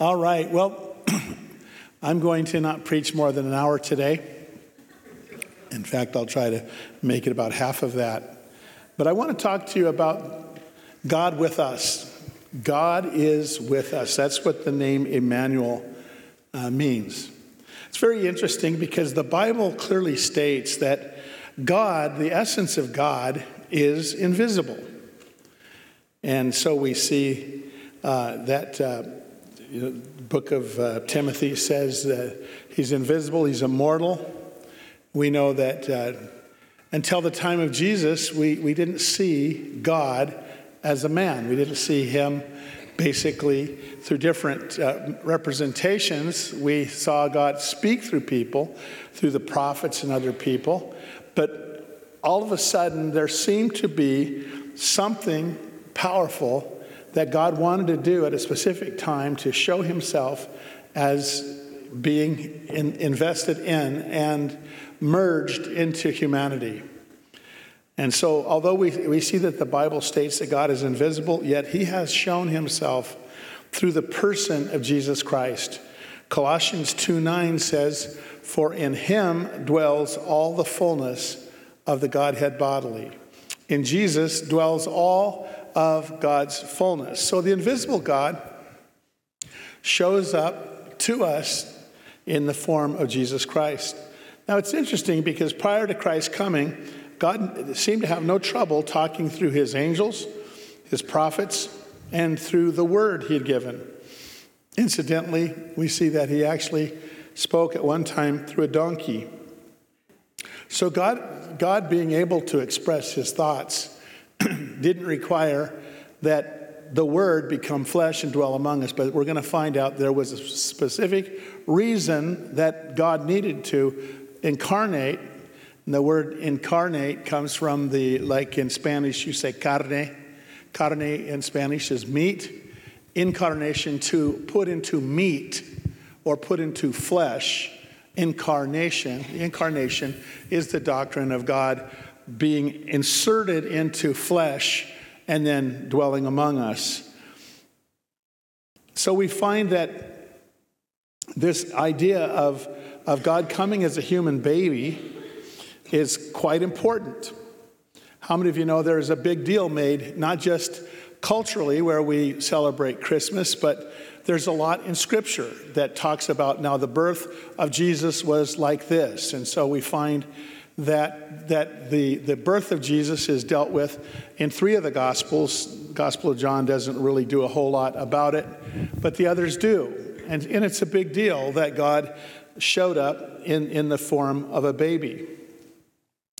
All right, well, I'm going to not preach more than an hour today. In fact, I'll try to make it about half of that. But I want to talk to you about God with us. God is with us. That's what the name Emmanuel uh, means. It's very interesting because the Bible clearly states that God, the essence of God, is invisible. And so we see uh, that uh, you know, the book of uh, Timothy says that he's invisible, he's immortal. We know that uh, until the time of Jesus, we, we didn't see God as a man. We didn't see him basically through different uh, representations. We saw God speak through people, through the prophets and other people. But all of a sudden, there seemed to be something powerful that God wanted to do at a specific time to show himself as being in, invested in and merged into humanity. And so, although we, we see that the Bible states that God is invisible, yet he has shown himself through the person of Jesus Christ. Colossians 2 9 says, For in him dwells all the fullness of the Godhead bodily. In Jesus dwells all of God's fullness. So the invisible God shows up to us in the form of Jesus Christ. Now it's interesting because prior to Christ's coming, God seemed to have no trouble talking through his angels, his prophets, and through the word he had given. Incidentally, we see that he actually spoke at one time through a donkey. So God, God being able to express his thoughts didn't require that the Word become flesh and dwell among us, but we're going to find out there was a specific reason that God needed to incarnate. And the word incarnate comes from the, like in Spanish, you say carne. Carne in Spanish is meat. Incarnation, to put into meat or put into flesh. Incarnation, the incarnation is the doctrine of God being inserted into flesh and then dwelling among us. So we find that this idea of, of God coming as a human baby is quite important. How many of you know there is a big deal made, not just culturally, where we celebrate Christmas, but there's a lot in Scripture that talks about now the birth of Jesus was like this. And so we find that, that the, the birth of Jesus is dealt with in three of the Gospels. Gospel of John doesn't really do a whole lot about it, but the others do. And, and it's a big deal that God showed up in, in the form of a baby.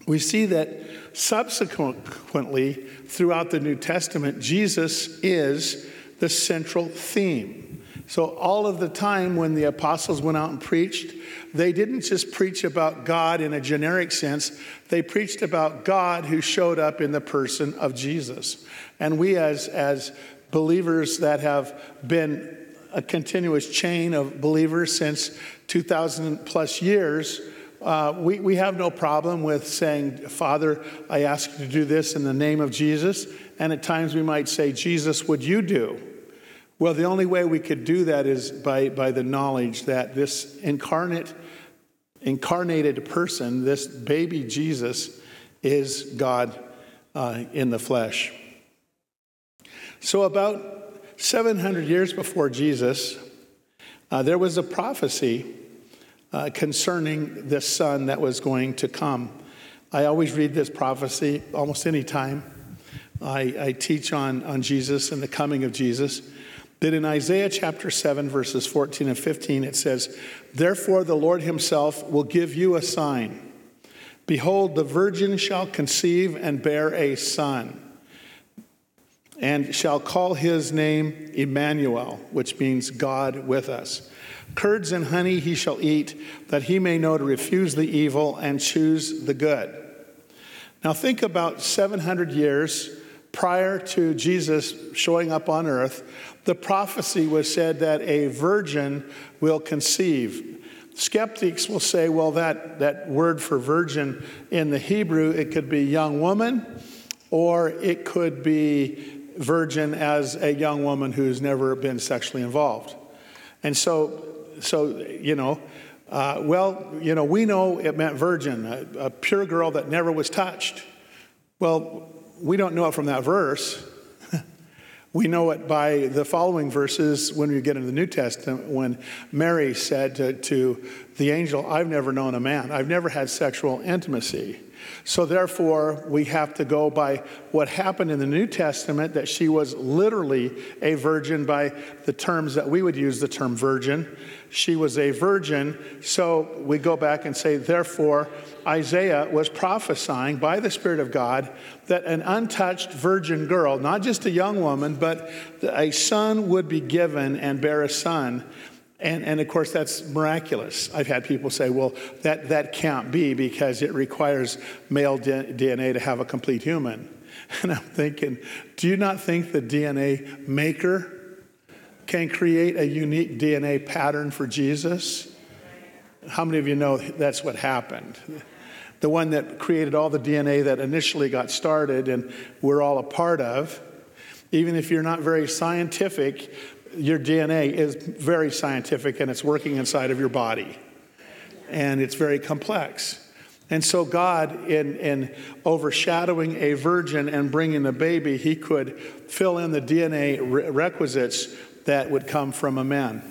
We see that subsequently, throughout the New Testament, Jesus is the central theme. So, all of the time when the apostles went out and preached, they didn't just preach about God in a generic sense, they preached about God who showed up in the person of Jesus. And we, as, as believers that have been a continuous chain of believers since 2000 plus years, uh, we, we have no problem with saying, Father, I ask you to do this in the name of Jesus. And at times we might say, Jesus, would you do? Well, the only way we could do that is by, by the knowledge that this incarnate, incarnated person, this baby Jesus, is God uh, in the flesh. So, about 700 years before Jesus, uh, there was a prophecy uh, concerning this son that was going to come. I always read this prophecy almost any time I, I teach on, on Jesus and the coming of Jesus that in Isaiah chapter 7, verses 14 and 15, it says, Therefore the Lord himself will give you a sign. Behold, the virgin shall conceive and bear a son, and shall call his name Emmanuel, which means God with us. Curds and honey he shall eat, that he may know to refuse the evil and choose the good. Now think about 700 years prior to Jesus showing up on earth, the prophecy was said that a virgin will conceive. Skeptics will say, well, that, that word for virgin in the Hebrew, it could be young woman, or it could be virgin as a young woman who's never been sexually involved. And so, so you know, uh, well, you know, we know it meant virgin, a, a pure girl that never was touched. Well, we don't know it from that verse. We know it by the following verses when we get into the New Testament when Mary said to, to, the angel, I've never known a man, I've never had sexual intimacy. So, therefore, we have to go by what happened in the New Testament that she was literally a virgin by the terms that we would use the term virgin. She was a virgin. So, we go back and say, therefore, Isaiah was prophesying by the Spirit of God that an untouched virgin girl, not just a young woman, but a son would be given and bear a son and, and of course, that's miraculous. I've had people say, well, that, that can't be because it requires male DNA to have a complete human. And I'm thinking, do you not think the DNA maker can create a unique DNA pattern for Jesus? How many of you know that's what happened? The one that created all the DNA that initially got started and we're all a part of. Even if you're not very scientific, your DNA is very scientific and it's working inside of your body. And it's very complex. And so, God, in, in overshadowing a virgin and bringing a baby, he could fill in the DNA requisites that would come from a man.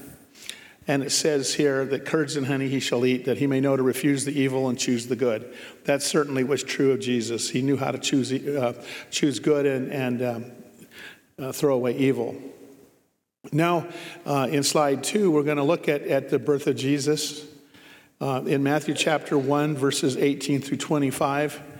And it says here that curds and honey he shall eat, that he may know to refuse the evil and choose the good. That certainly was true of Jesus. He knew how to choose, uh, choose good and, and um, uh, throw away evil. Now, uh, in slide two, we're going to look at, at the birth of Jesus uh, in Matthew chapter 1, verses 18 through 25.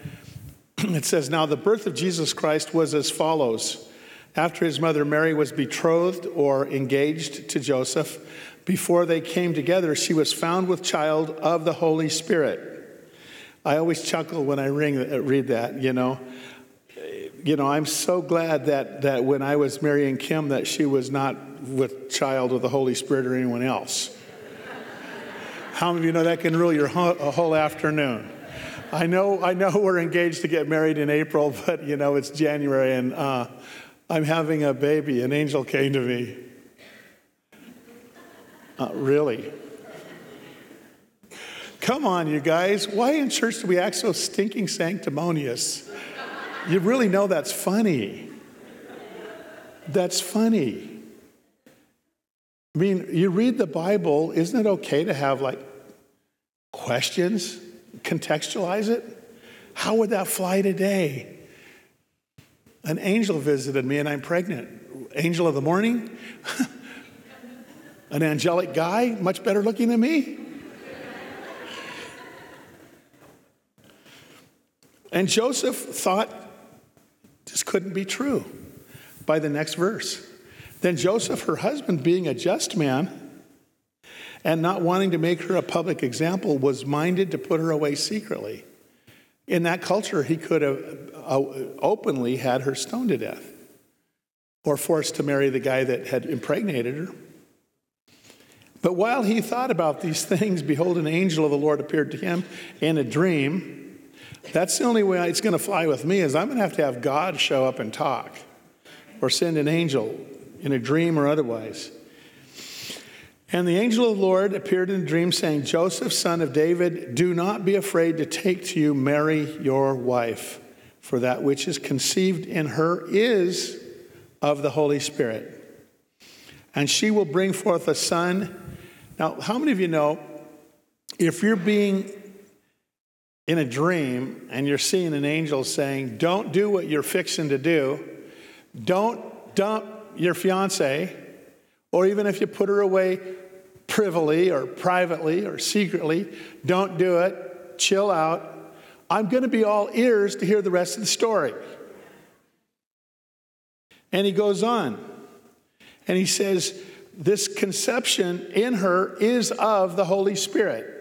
It says, Now the birth of Jesus Christ was as follows. After his mother Mary was betrothed or engaged to Joseph, before they came together, she was found with child of the Holy Spirit. I always chuckle when I ring, read that, you know you know, I'm so glad that, that when I was marrying Kim, that she was not with child of the Holy Spirit or anyone else. How many of you know that can rule your whole, whole afternoon? I know, I know we're engaged to get married in April, but you know, it's January and uh, I'm having a baby. An angel came to me. Uh, really? Come on, you guys. Why in church do we act so stinking sanctimonious? You really know that's funny. That's funny. I mean, you read the Bible, isn't it okay to have like questions, contextualize it? How would that fly today? An angel visited me and I'm pregnant. Angel of the morning? An angelic guy, much better looking than me? And Joseph thought this couldn't be true by the next verse. Then Joseph, her husband, being a just man and not wanting to make her a public example, was minded to put her away secretly. In that culture, he could have uh, openly had her stoned to death or forced to marry the guy that had impregnated her. But while he thought about these things, behold, an angel of the Lord appeared to him in a dream that's the only way it's going to fly with me is I'm going to have to have God show up and talk or send an angel in a dream or otherwise. And the angel of the Lord appeared in a dream saying, Joseph, son of David, do not be afraid to take to you Mary, your wife, for that which is conceived in her is of the Holy Spirit. And she will bring forth a son. Now, how many of you know if you're being in a dream and you're seeing an angel saying, Don't do what you're fixing to do, don't dump your fiance, or even if you put her away privily or privately or secretly, don't do it, chill out. I'm going to be all ears to hear the rest of the story. And he goes on and he says, This conception in her is of the Holy Spirit.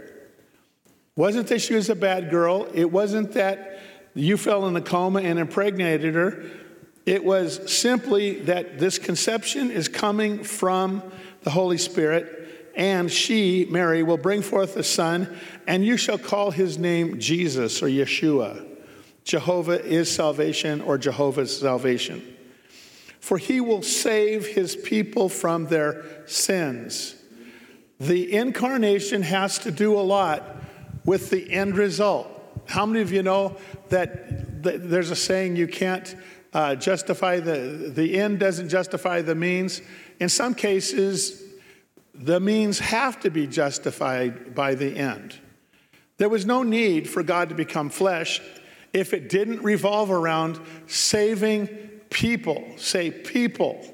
Wasn't that she was a bad girl. It wasn't that you fell in a coma and impregnated her. It was simply that this conception is coming from the Holy Spirit, and she, Mary, will bring forth a son, and you shall call his name Jesus or Yeshua. Jehovah is salvation or Jehovah's salvation. For he will save his people from their sins. the incarnation has to do a lot with the end result. How many of you know that there's a saying you can't uh, justify the, the end doesn't justify the means? In some cases, the means have to be justified by the end. There was no need for God to become flesh if it didn't revolve around saving people. Say, people.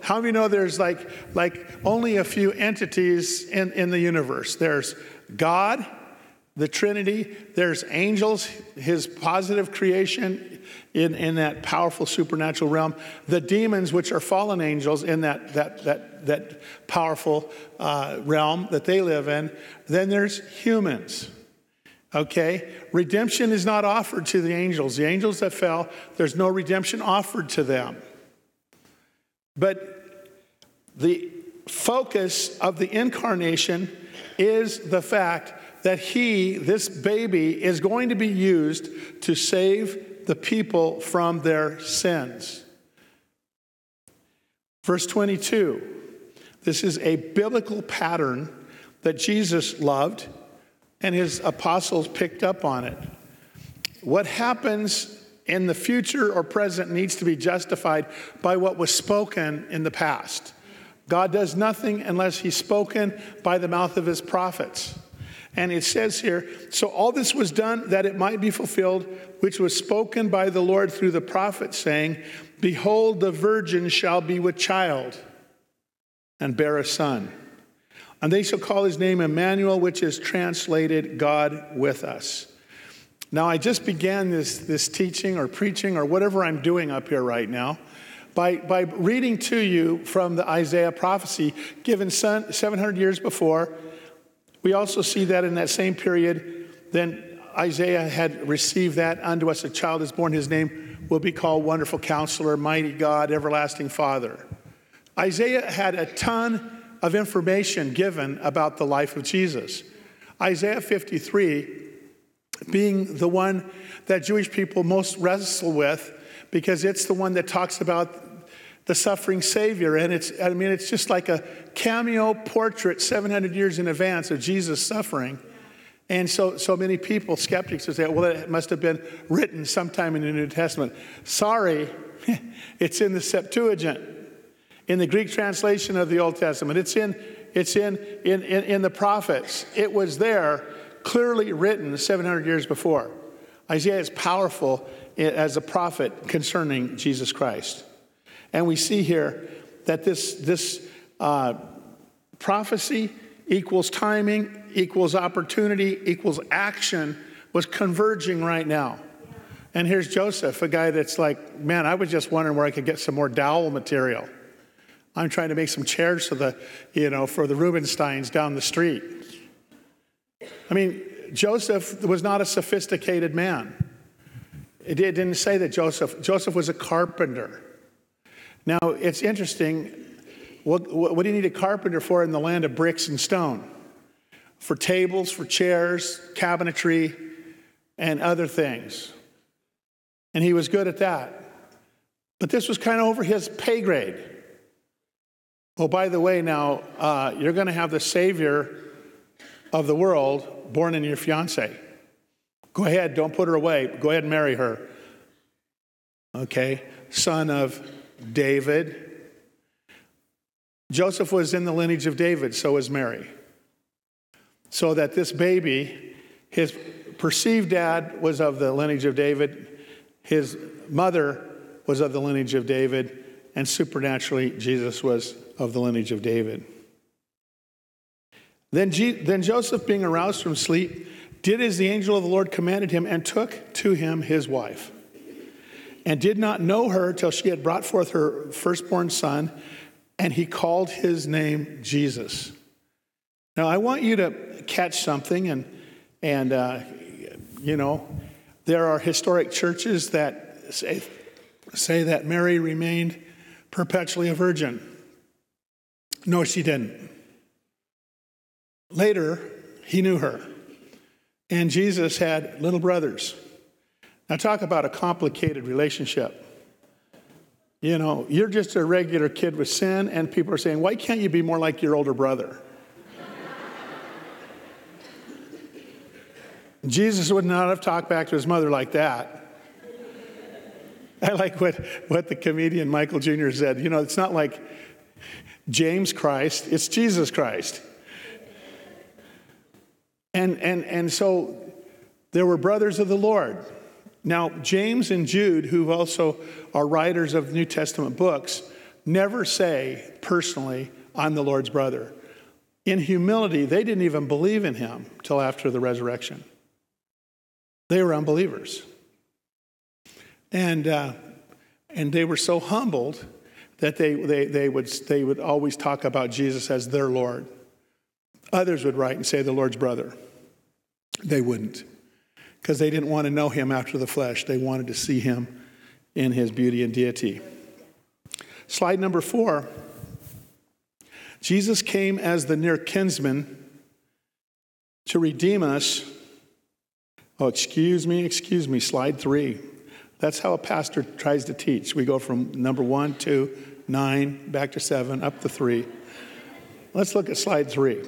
How many know there's like, like only a few entities in, in the universe? There's God, the Trinity, there's angels, his positive creation in, in that powerful supernatural realm, the demons, which are fallen angels in that, that, that, that powerful uh, realm that they live in, then there's humans. Okay? Redemption is not offered to the angels. The angels that fell, there's no redemption offered to them. But the focus of the incarnation is the fact that he, this baby, is going to be used to save the people from their sins. Verse 22 this is a biblical pattern that Jesus loved, and his apostles picked up on it. What happens in the future or present needs to be justified by what was spoken in the past. God does nothing unless he's spoken by the mouth of his prophets. And it says here, so all this was done that it might be fulfilled, which was spoken by the Lord through the prophet, saying, Behold, the virgin shall be with child and bear a son. And they shall call his name Emmanuel, which is translated God with us. Now, I just began this, this teaching or preaching or whatever I'm doing up here right now by, by reading to you from the Isaiah prophecy given 700 years before we also see that in that same period, then Isaiah had received that unto us a child is born, his name will be called Wonderful Counselor, Mighty God, Everlasting Father. Isaiah had a ton of information given about the life of Jesus. Isaiah 53 being the one that Jewish people most wrestle with because it's the one that talks about the suffering Savior. And it's, I mean, it's just like a cameo portrait 700 years in advance of Jesus suffering. And so, so many people, skeptics, would say, well, it must have been written sometime in the New Testament. Sorry, it's in the Septuagint, in the Greek translation of the Old Testament. It's in, it's in, in, in, in the prophets. It was there, clearly written 700 years before. Isaiah is powerful eh, as a prophet concerning Jesus Christ. And we see here that this, this uh, prophecy equals timing, equals opportunity, equals action was converging right now. And here's Joseph, a guy that's like, man, I was just wondering where I could get some more dowel material. I'm trying to make some chairs for the, you know, for the Rubensteins down the street. I mean, Joseph was not a sophisticated man. It didn't say that Joseph, Joseph was a carpenter. Now, it's interesting. What, what, do you need a carpenter for in the land of bricks and stone? For tables, for chairs, cabinetry, and other things. And he was good at that. But this was kind of over his pay grade. Oh, by the way, now uh, you're going to have the Savior of the world born in your fiance. Go ahead, don't put her away. Go ahead and marry her. Okay? Son of David. Joseph was in the lineage of David, so was Mary. So that this baby, his perceived dad was of the lineage of David, his mother was of the lineage of David, and supernaturally, Jesus was of the lineage of David. Then, G- then Joseph, being aroused from sleep, did as the angel of the Lord commanded him and took to him his wife and did not know her till she had brought forth her firstborn son, and he called his name Jesus. Now, I want you to catch something, and, and uh, you know, there are historic churches that say, say that Mary remained perpetually a virgin. No, she didn't. Later, he knew her. And Jesus had little brothers. Now, talk about a complicated relationship. You know, you're just a regular kid with sin, and people are saying, Why can't you be more like your older brother? Jesus would not have talked back to his mother like that. I like what, what the comedian Michael Jr. said. You know, it's not like James Christ, it's Jesus Christ. And, and, and so there were brothers of the Lord. Now, James and Jude, who also are writers of New Testament books, never say personally, I'm the Lord's brother. In humility, they didn't even believe in him till after the resurrection. They were unbelievers. And, uh, and they were so humbled that they, they, they, would, they would always talk about Jesus as their Lord. Others would write and say, the Lord's brother. They wouldn't, because they didn't want to know him after the flesh. They wanted to see him in his beauty and deity. Slide number four Jesus came as the near kinsman to redeem us. Oh, excuse me, excuse me, slide three. That's how a pastor tries to teach. We go from number one, two, nine, back to seven, up to three. Let's look at slide three.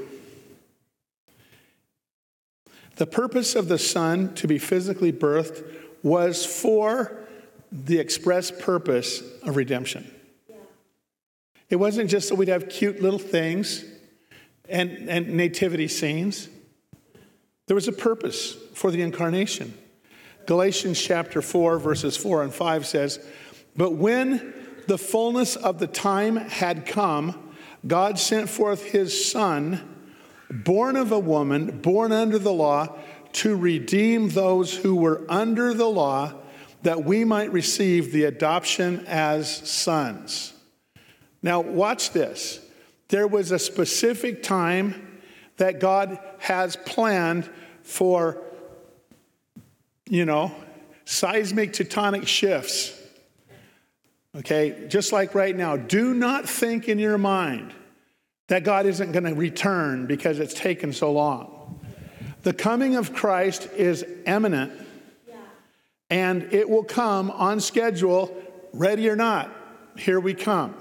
The purpose of the Son to be physically birthed was for the express purpose of redemption. It wasn't just so we'd have cute little things and, and nativity scenes. There was a purpose for the incarnation. Galatians chapter 4, verses 4 and 5 says, But when the fullness of the time had come, God sent forth his Son, born of a woman, born under the law, to redeem those who were under the law, that we might receive the adoption as sons. Now, watch this. There was a specific time that God has planned for you know, seismic tectonic shifts. Okay, just like right now, do not think in your mind that God isn't going to return because it's taken so long. The coming of Christ is imminent and it will come on schedule, ready or not. Here we come.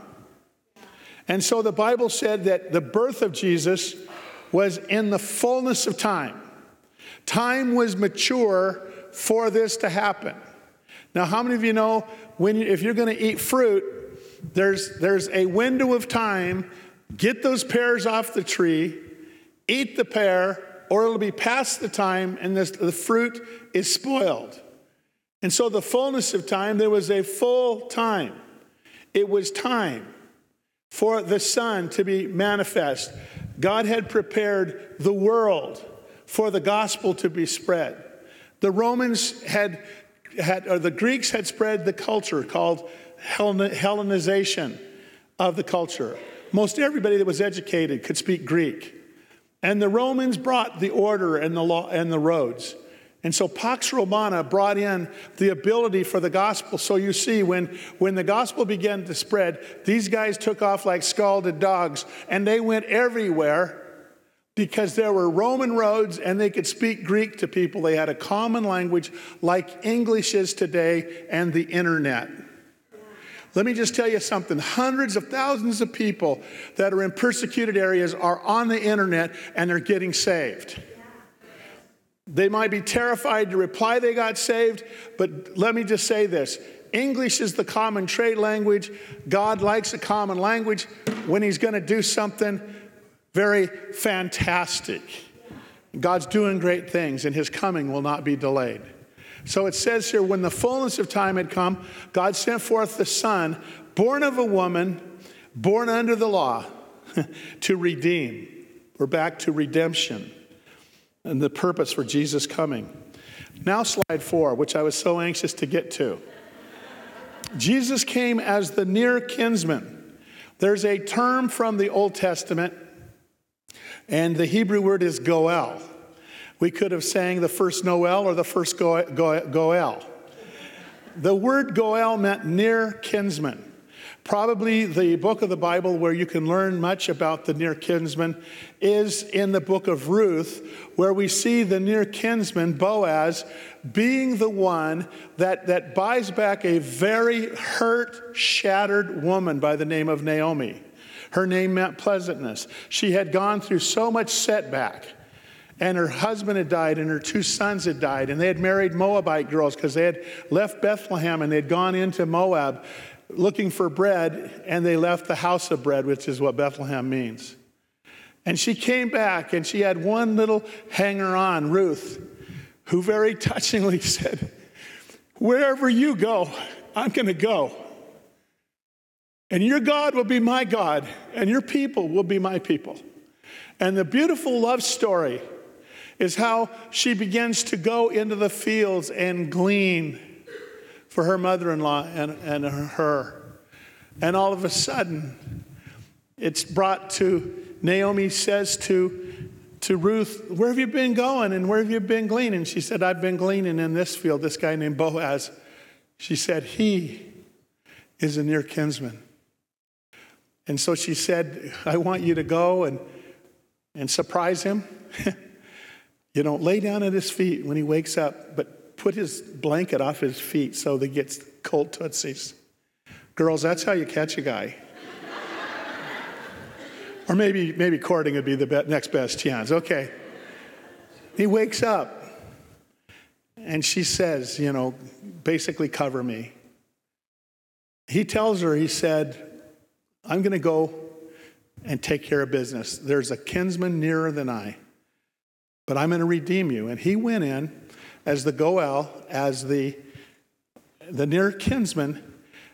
And so the Bible said that the birth of Jesus was in the fullness of time. Time was mature for this to happen. Now, how many of you know when if you're going to eat fruit, there's, there's a window of time, get those pears off the tree, eat the pear, or it'll be past the time and this, the fruit is spoiled. And so, the fullness of time, there was a full time. It was time for the Son to be manifest. God had prepared the world for the gospel to be spread. The Romans had, had or the Greeks had spread the culture called Hellenization of the culture. Most everybody that was educated could speak Greek. And the Romans brought the order and the law and the roads. And so Pax Romana brought in the ability for the gospel. So you see, when, when the gospel began to spread, these guys took off like scalded dogs and they went everywhere because there were Roman roads and they could speak Greek to people. They had a common language like English is today and the internet. Let me just tell you something. Hundreds of thousands of people that are in persecuted areas are on the internet and they're getting saved. They might be terrified to reply they got saved, but let me just say this English is the common trade language. God likes a common language. When He's going to do something, very fantastic. God's doing great things, and his coming will not be delayed. So it says here when the fullness of time had come, God sent forth the Son, born of a woman, born under the law, to redeem. We're back to redemption and the purpose for Jesus coming. Now, slide four, which I was so anxious to get to. Jesus came as the near kinsman. There's a term from the Old Testament and the Hebrew word is goel. We could have sang the first Noel or the first goel. The word goel meant near kinsman. Probably the book of the Bible where you can learn much about the near kinsman is in the book of Ruth, where we see the near kinsman, Boaz, being the one that, that buys back a very hurt, shattered woman by the name of Naomi. Her name meant pleasantness. She had gone through so much setback. And her husband had died, and her two sons had died, and they had married Moabite girls because they had left Bethlehem and they'd gone into Moab looking for bread, and they left the house of bread, which is what Bethlehem means. And she came back, and she had one little hanger on, Ruth, who very touchingly said, Wherever you go, I'm going to go. And your God will be my God, and your people will be my people. And the beautiful love story is how she begins to go into the fields and glean for her mother in law and, and her. And all of a sudden, it's brought to Naomi says to, to Ruth, Where have you been going and where have you been gleaning? She said, I've been gleaning in this field, this guy named Boaz. She said, He is a near kinsman. And so she said, I want you to go and, and surprise him. you know, lay down at his feet when he wakes up, but put his blanket off his feet so that he gets cold tootsies. Girls, that's how you catch a guy. or maybe, maybe courting would be the next best chance. Okay. He wakes up and she says, you know, basically cover me. He tells her, he said, I'm going to go and take care of business. There's a kinsman nearer than I, but I'm going to redeem you. And he went in as the Goel, as the, the near kinsman,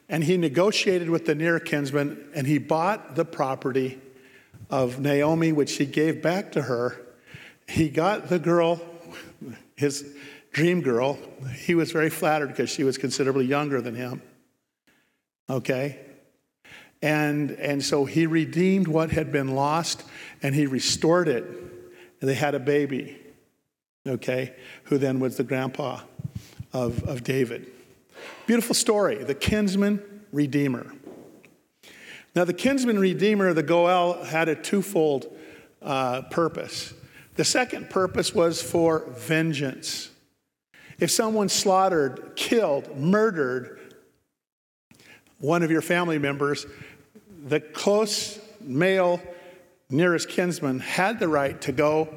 and he negotiated with the near kinsman, and he bought the property of Naomi, which he gave back to her. He got the girl, his dream girl. He was very flattered because she was considerably younger than him. Okay? And, and so he redeemed what had been lost and he restored it. And they had a baby, okay, who then was the grandpa of, of David. Beautiful story, the kinsman redeemer. Now, the kinsman redeemer, the Goel, had a twofold uh, purpose. The second purpose was for vengeance. If someone slaughtered, killed, murdered one of your family members, the close male nearest kinsman had the right to go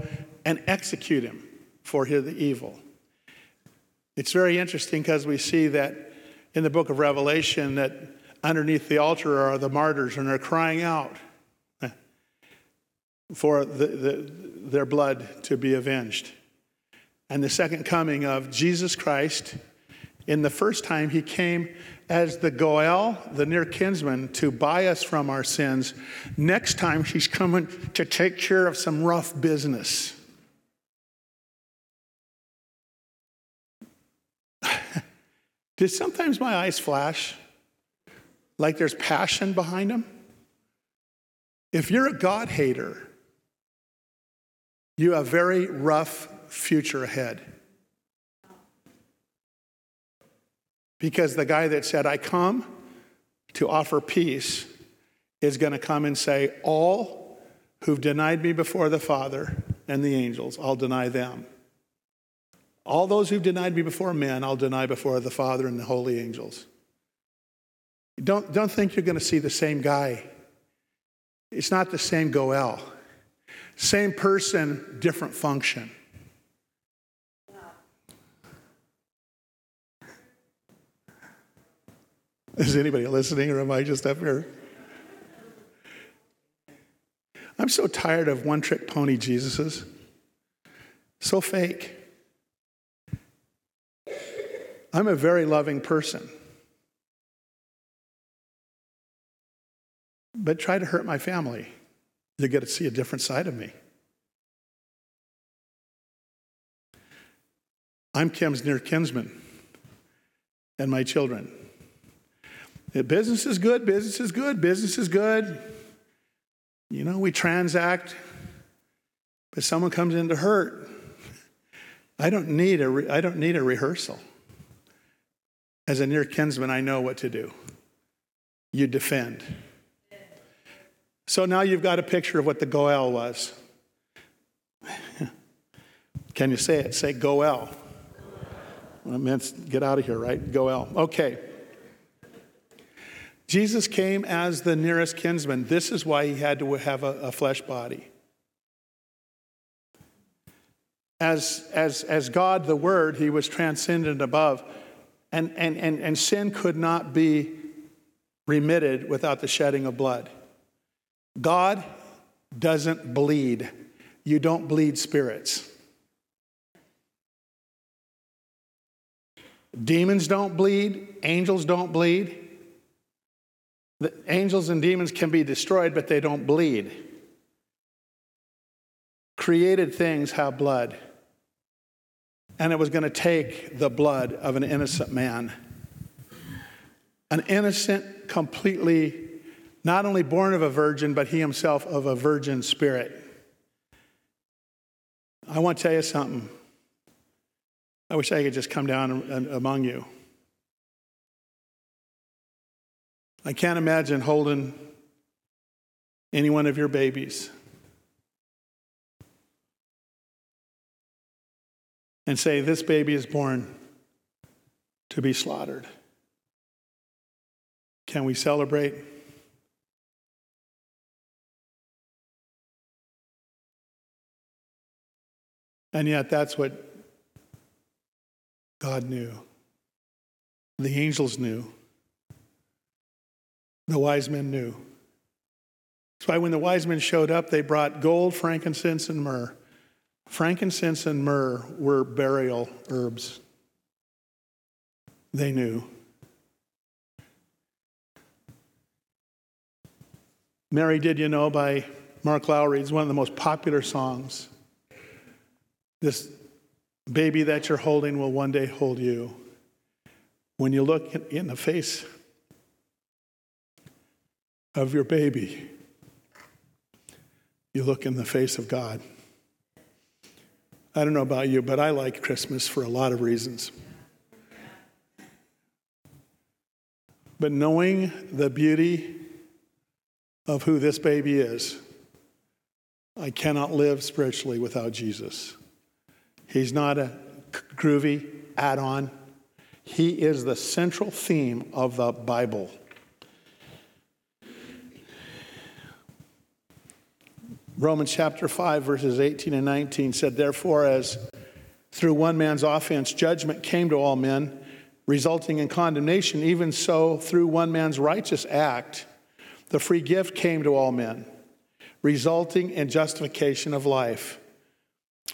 and execute him for his evil. It's very interesting because we see that in the book of Revelation that underneath the altar are the martyrs and they're crying out eh, for the, the, their blood to be avenged. And the second coming of Jesus Christ, in the first time he came as the Goel, the near kinsman, to buy us from our sins. Next time, she's coming to take care of some rough business. Did sometimes my eyes flash like there's passion behind them? If you're a God hater, you have a very rough future ahead. Because the guy that said, I come to offer peace, is going to come and say, All who've denied me before the Father and the angels, I'll deny them. All those who've denied me before men, I'll deny before the Father and the holy angels. Don't, don't think you're going to see the same guy. It's not the same Goel. Same person, different function. Is anybody listening, or am I just up here? I'm so tired of one trick pony Jesuses. So fake. I'm a very loving person. But try to hurt my family. You get to see a different side of me. I'm Kim's near kinsman and my children. Business is good, business is good, business is good. You know, we transact, but someone comes in to hurt. I don't need a, re- I don't need a rehearsal. As a near kinsman, I know what to do. You defend. So now you've got a picture of what the Goel was. Can you say it? Say Goel. Well, it get out of here, right? Goel. Okay. Jesus came as the nearest kinsman. This is why he had to have a, a flesh body. as, as, as God, the Word, he was transcendent above. And, and, and, and sin could not be remitted without the shedding of blood. God doesn't bleed. You don't bleed spirits. Demons don't bleed, angels don't bleed. The angels and demons can be destroyed, but they don't bleed. Created things have blood. And it was going to take the blood of an innocent man. An innocent, completely, not only born of a virgin, but he himself of a virgin spirit. I want to tell you something. I wish I could just come down among you. I can't imagine holding any one of your babies and say, This baby is born to be slaughtered. Can we celebrate? And yet, that's what God knew. The angels knew. The wise men knew. That's why when the wise men showed up, they brought gold, frankincense, and myrrh. Frankincense and myrrh were burial herbs. They knew. Mary Did You Know by Mark Lowry is one of the most popular songs. This baby that you're holding will one day hold you. When you look in the face of your baby, you look in the face of God. I don't know about you, but I like Christmas for a lot of reasons. But knowing the beauty of who this baby is, I cannot live spiritually without Jesus. He's not a groovy add on, He is the central theme of the Bible. Romans chapter 5, verses 18 and 19 said, Therefore, as through one man's offense judgment came to all men, resulting in condemnation, even so through one man's righteous act, the free gift came to all men, resulting in justification of life.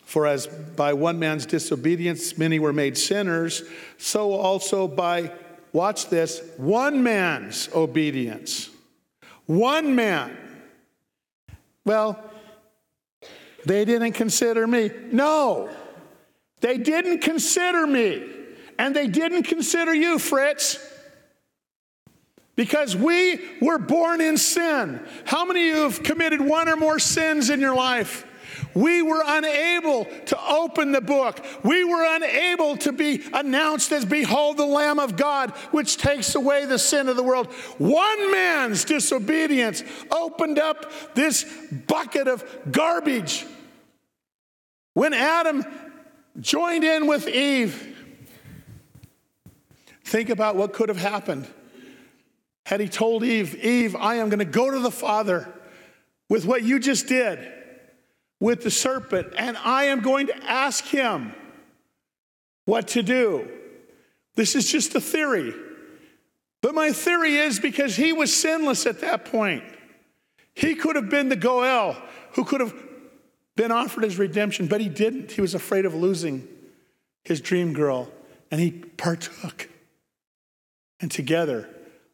For as by one man's disobedience many were made sinners, so also by, watch this, one man's obedience. One man. Well, they didn't consider me. No, they didn't consider me. And they didn't consider you, Fritz. Because we were born in sin. How many of you have committed one or more sins in your life? We were unable to open the book. We were unable to be announced as, Behold, the Lamb of God, which takes away the sin of the world. One man's disobedience opened up this bucket of garbage. When Adam joined in with Eve, think about what could have happened. Had he told Eve, Eve, I am going to go to the Father with what you just did with the serpent, and I am going to ask him what to do. This is just a theory. But my theory is because he was sinless at that point. He could have been the Goel who could have been offered his redemption, but he didn't. He was afraid of losing his dream girl, and he partook. And together,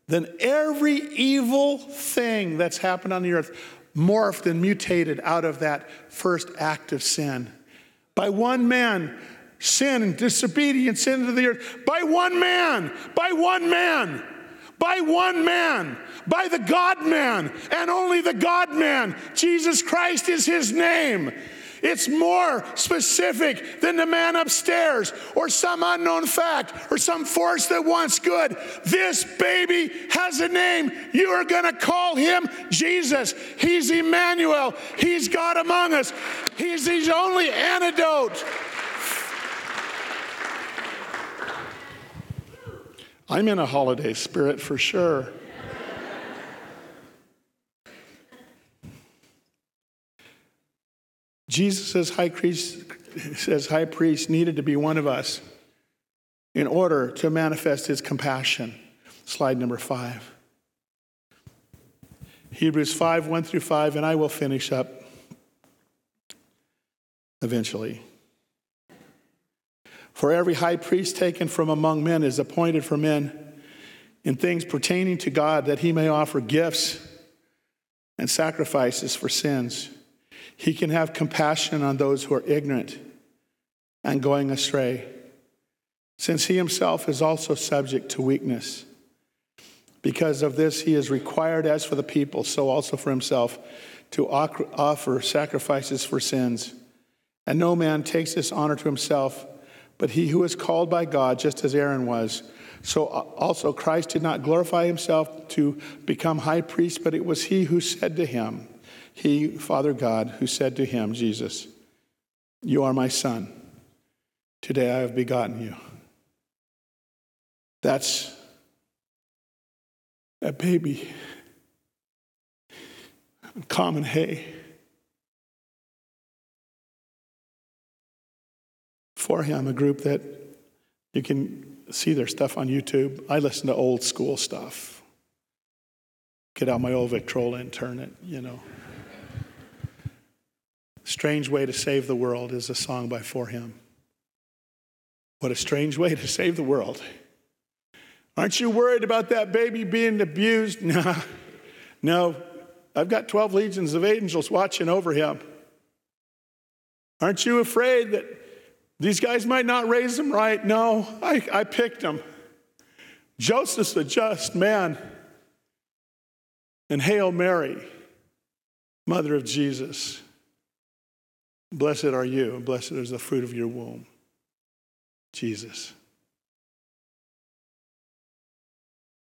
then every evil thing that's happened on the earth, morphed and mutated out of that first act of sin. By one man, sin and disobedience into the earth. By one man, by one man, by one man, by the God man, and only the God man. Jesus Christ is his name. It's more specific than the man upstairs or some unknown fact or some force that wants good. This baby has a name. You are going to call him Jesus. He's Emmanuel. He's God among us. He's the only antidote. I'm in a holiday spirit for sure. Jesus as high priest, says high priest needed to be one of us in order to manifest his compassion. Slide number five. Hebrews 5, 1 through 5, and I will finish up eventually. For every high priest taken from among men is appointed for men in things pertaining to God, that he may offer gifts and sacrifices for sins. He can have compassion on those who are ignorant and going astray, since he himself is also subject to weakness. Because of this, he is required, as for the people, so also for himself, to offer sacrifices for sins. And no man takes this honor to himself, but he who is called by God, just as Aaron was. So also Christ did not glorify himself to become high priest, but it was he who said to him, He, Father God, who said to him, Jesus, You are my son. Today I have begotten you. That's a baby, common hay. 4HIM, a group that you can see their stuff on YouTube. I listen to old school stuff. Get out my old Victrola and turn it, you know. Strange Way to Save the World is a song by 4HIM. What a strange way to save the world. Aren't you worried about that baby being abused? No. No. I've got 12 legions of angels watching over him. Aren't you afraid that these guys might not raise him right? No, I, I picked him. Joseph's a just man. And Hail Mary, Mother of Jesus. Blessed are you, and blessed is the fruit of your womb, Jesus.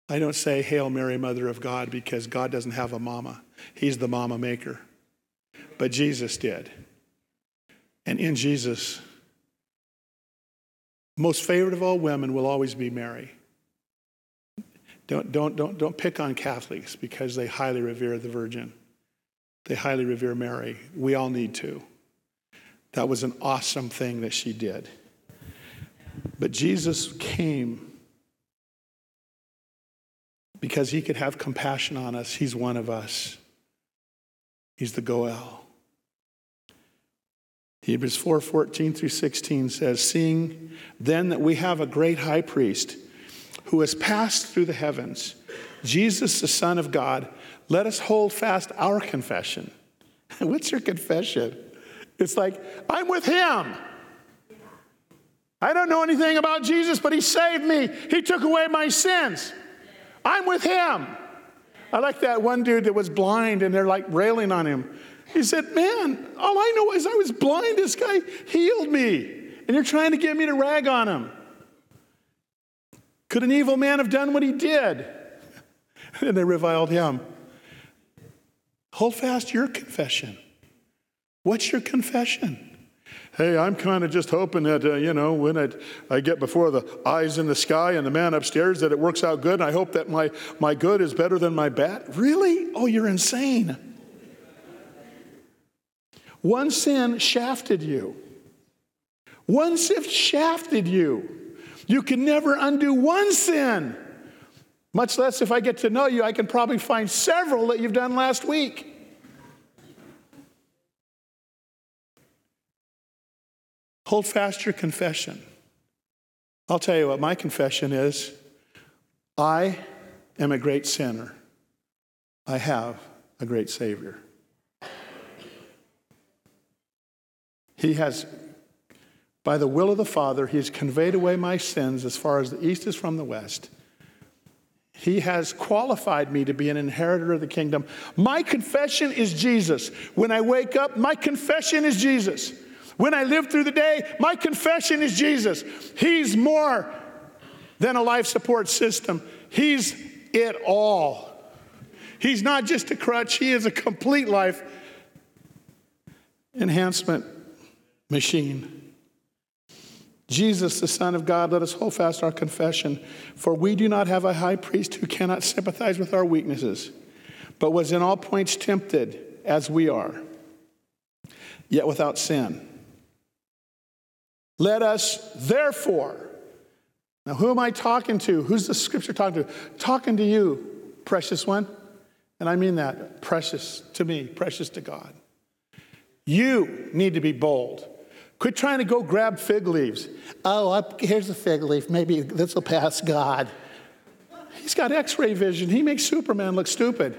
I don't say Hail Mary, Mother of God, because God doesn't have a mama. He's the mama maker. But Jesus did. And in Jesus, most favorite of all women will always be Mary. Don't, don't, don't, don't pick on Catholics because they highly revere the Virgin. They highly revere Mary. We all need to. That was an awesome thing that she did. But Jesus came because he could have compassion on us. He's one of us. He's the Goel. Hebrews 4 14 through 16 says, Seeing then that we have a great high priest who has passed through the heavens, Jesus, the Son of God, let us hold fast our confession. What's your confession? It's like, I'm with him. I don't know anything about Jesus, but he saved me. He took away my sins. I'm with him. I like that one dude that was blind and they're like railing on him. He said, Man, all I know is I was blind. This guy healed me. And you're trying to get me to rag on him. Could an evil man have done what he did? and they reviled him. Hold fast your confession. What's your confession? Hey, I'm kind of just hoping that, uh, you know, when it, I get before the eyes in the sky and the man upstairs, that it works out good. And I hope that my, my good is better than my bad. Really? Oh, you're insane. One sin shafted you. One sin shafted you. You can never undo one sin. Much less if I get to know you, I can probably find several that you've done last week. Hold fast your confession. I'll tell you what my confession is I am a great sinner. I have a great Savior. He has, by the will of the Father, He has conveyed away my sins as far as the east is from the west. He has qualified me to be an inheritor of the kingdom. My confession is Jesus. When I wake up, my confession is Jesus. When I live through the day, my confession is Jesus. He's more than a life support system, He's it all. He's not just a crutch, He is a complete life enhancement machine. Jesus, the Son of God, let us hold fast our confession, for we do not have a high priest who cannot sympathize with our weaknesses, but was in all points tempted as we are, yet without sin. Let us therefore. Now, who am I talking to? Who's the scripture talking to? Talking to you, precious one. And I mean that precious to me, precious to God. You need to be bold. Quit trying to go grab fig leaves. Oh, up, here's a fig leaf. Maybe this will pass God. He's got x ray vision. He makes Superman look stupid.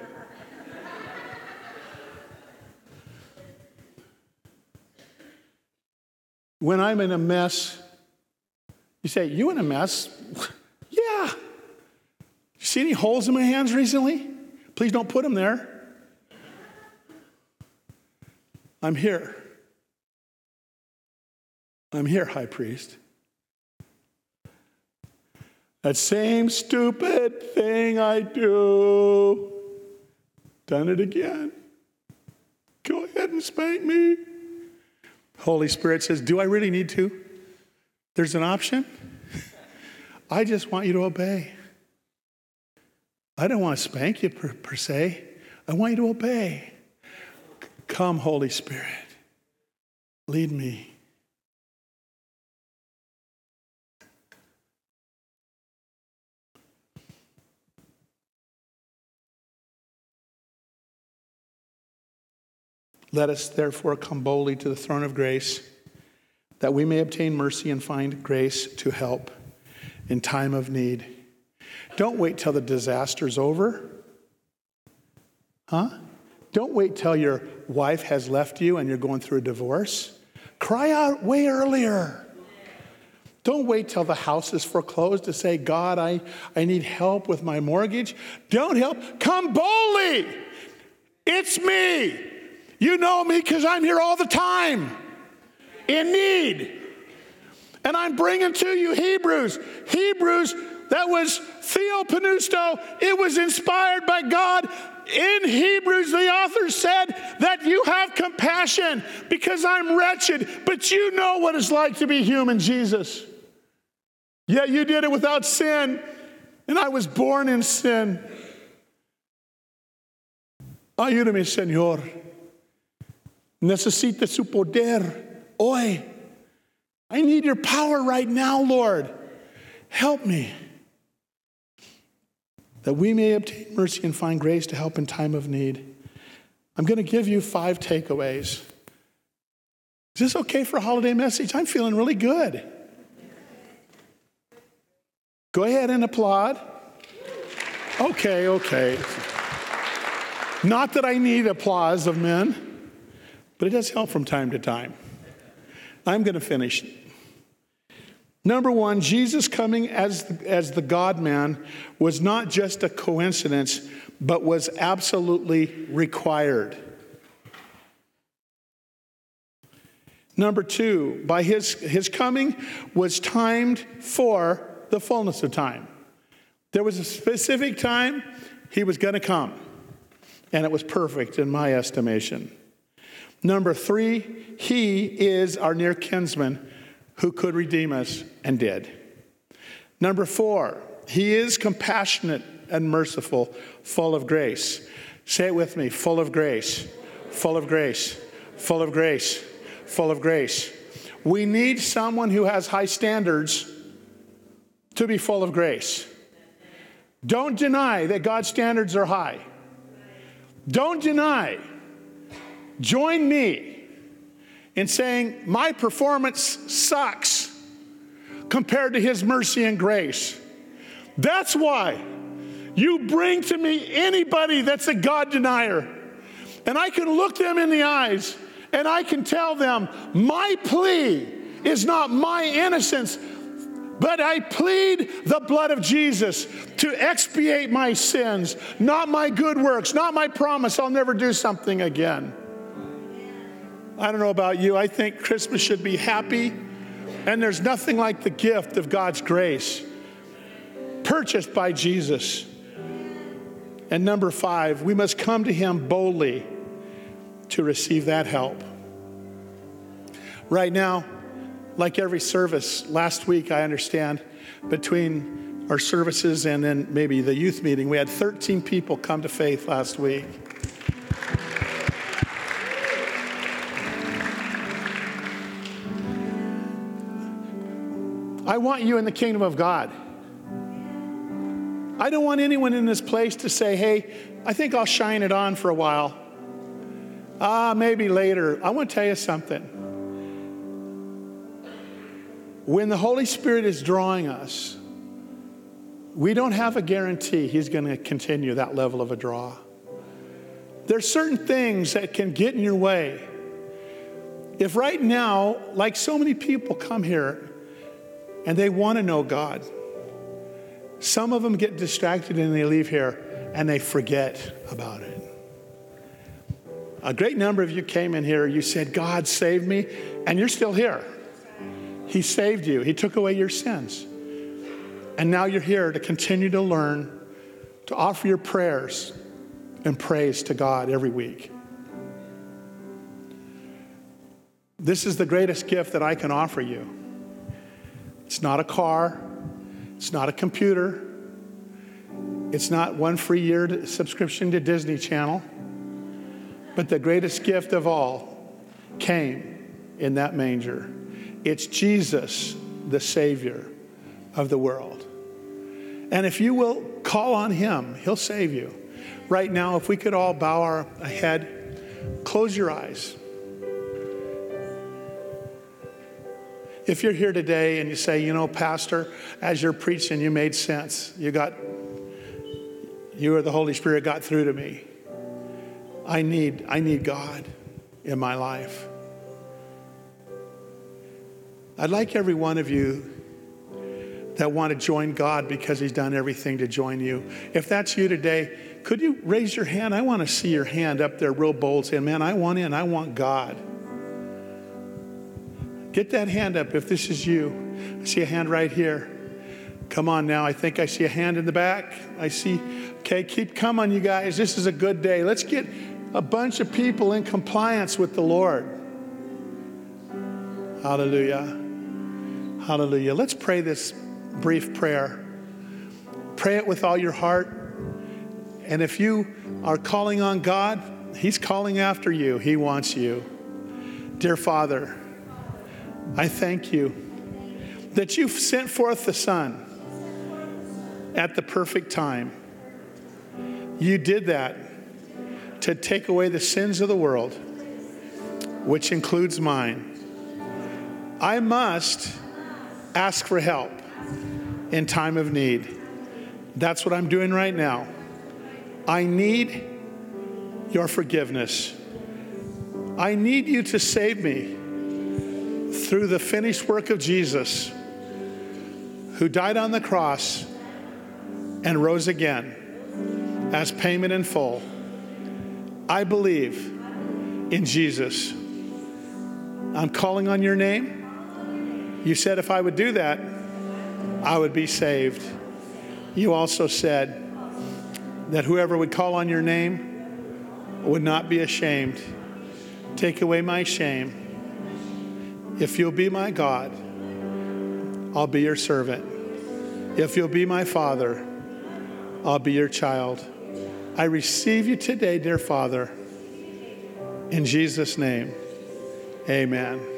When I'm in a mess, you say, You in a mess? yeah. See any holes in my hands recently? Please don't put them there. I'm here. I'm here, high priest. That same stupid thing I do, done it again. Go ahead and spank me. Holy Spirit says, Do I really need to? There's an option. I just want you to obey. I don't want to spank you per, per se. I want you to obey. Come, Holy Spirit, lead me. Let us therefore come boldly to the throne of grace that we may obtain mercy and find grace to help in time of need. Don't wait till the disaster's over. Huh? Don't wait till your wife has left you and you're going through a divorce. Cry out way earlier. Don't wait till the house is foreclosed to say, God, I, I need help with my mortgage. Don't help. Come boldly. It's me. You know me because I'm here all the time in need. And I'm bringing to you Hebrews. Hebrews, that was theopneustos. It was inspired by God. In Hebrews, the author said that you have compassion because I'm wretched, but you know what it's like to be human, Jesus. Yeah, you did it without sin, and I was born in sin. Ayúdame, Señor. Necesita su poder hoy. I need your power right now, Lord. Help me. That we may obtain mercy and find grace to help in time of need. I'm going to give you five takeaways. Is this okay for a holiday message? I'm feeling really good. Go ahead and applaud. Okay, okay. Not that I need applause of men but it does help from time to time. I'm going to finish. Number one, Jesus coming as, as the God man was not just a coincidence, but was absolutely required. Number two, by his, his coming was timed for the fullness of time. There was a specific time he was going to come, and it was perfect in my estimation. Number three, he is our near kinsman who could redeem us and did. Number four, he is compassionate and merciful, full of grace. Say it with me full of grace, full of grace, full of grace, full of grace. We need someone who has high standards to be full of grace. Don't deny that God's standards are high. Don't deny Join me in saying, My performance sucks compared to His mercy and grace. That's why you bring to me anybody that's a God denier, and I can look them in the eyes and I can tell them, My plea is not my innocence, but I plead the blood of Jesus to expiate my sins, not my good works, not my promise I'll never do something again. I don't know about you, I think Christmas should be happy, and there's nothing like the gift of God's grace, purchased by Jesus. And number five, we must come to Him boldly to receive that help. Right now, like every service, last week, I understand, between our services and then maybe the youth meeting, we had 13 people come to faith last week. I want you in the kingdom of God. I don't want anyone in this place to say, hey, I think I'll shine it on for a while. Ah, maybe later. I want to tell you something. When the Holy Spirit is drawing us, we don't have a guarantee He's going to continue that level of a draw. There's certain things that can get in your way. If right now, like so many people come here and they want to know God, some of them get distracted and they leave here and they forget about it. A great number of you came in here, you said, God saved me, and you're still here. He saved you, He took away your sins. And now you're here to continue to learn, to offer your prayers and praise to God every week. This is the greatest gift that I can offer you. It's not a car, it's not a computer, it's not one free year subscription to Disney Channel, but the greatest gift of all came in that manger. It's Jesus, the Savior of the world. And if you will call on Him, He'll save you. Right now, if we could all bow our head, close your eyes. If you're here today and you say, you know, Pastor, as you're preaching, you made sense. You got, you or the Holy Spirit got through to me. I need, I need God in my life. I'd like every one of you that want to join God because He's done everything to join you. If that's you today, could you raise your hand? I want to see your hand up there, real bold, saying, Man, I want in, I want God. Get that hand up if this is you. I see a hand right here. Come on now. I think I see a hand in the back. I see. Okay, keep coming, you guys. This is a good day. Let's get a bunch of people in compliance with the Lord. Hallelujah. Hallelujah. Let's pray this brief prayer. Pray it with all your heart. And if you are calling on God, He's calling after you. He wants you. Dear Father, I thank you that you've sent forth the Son at the perfect time. You did that to take away the sins of the world, which includes mine. I must ask for help in time of need. That's what I'm doing right now. I need your forgiveness. I need you to save me through the finished work of Jesus, who died on the cross and rose again as payment in full. I believe in Jesus. I'm calling on your name. You said if I would do that, I would be saved. You also said that whoever would call on your name would not be ashamed. Take away my shame if you'll be my God, I'll be your servant. If you'll be my father, I'll be your child. I receive you today, dear Father. In Jesus' name, amen.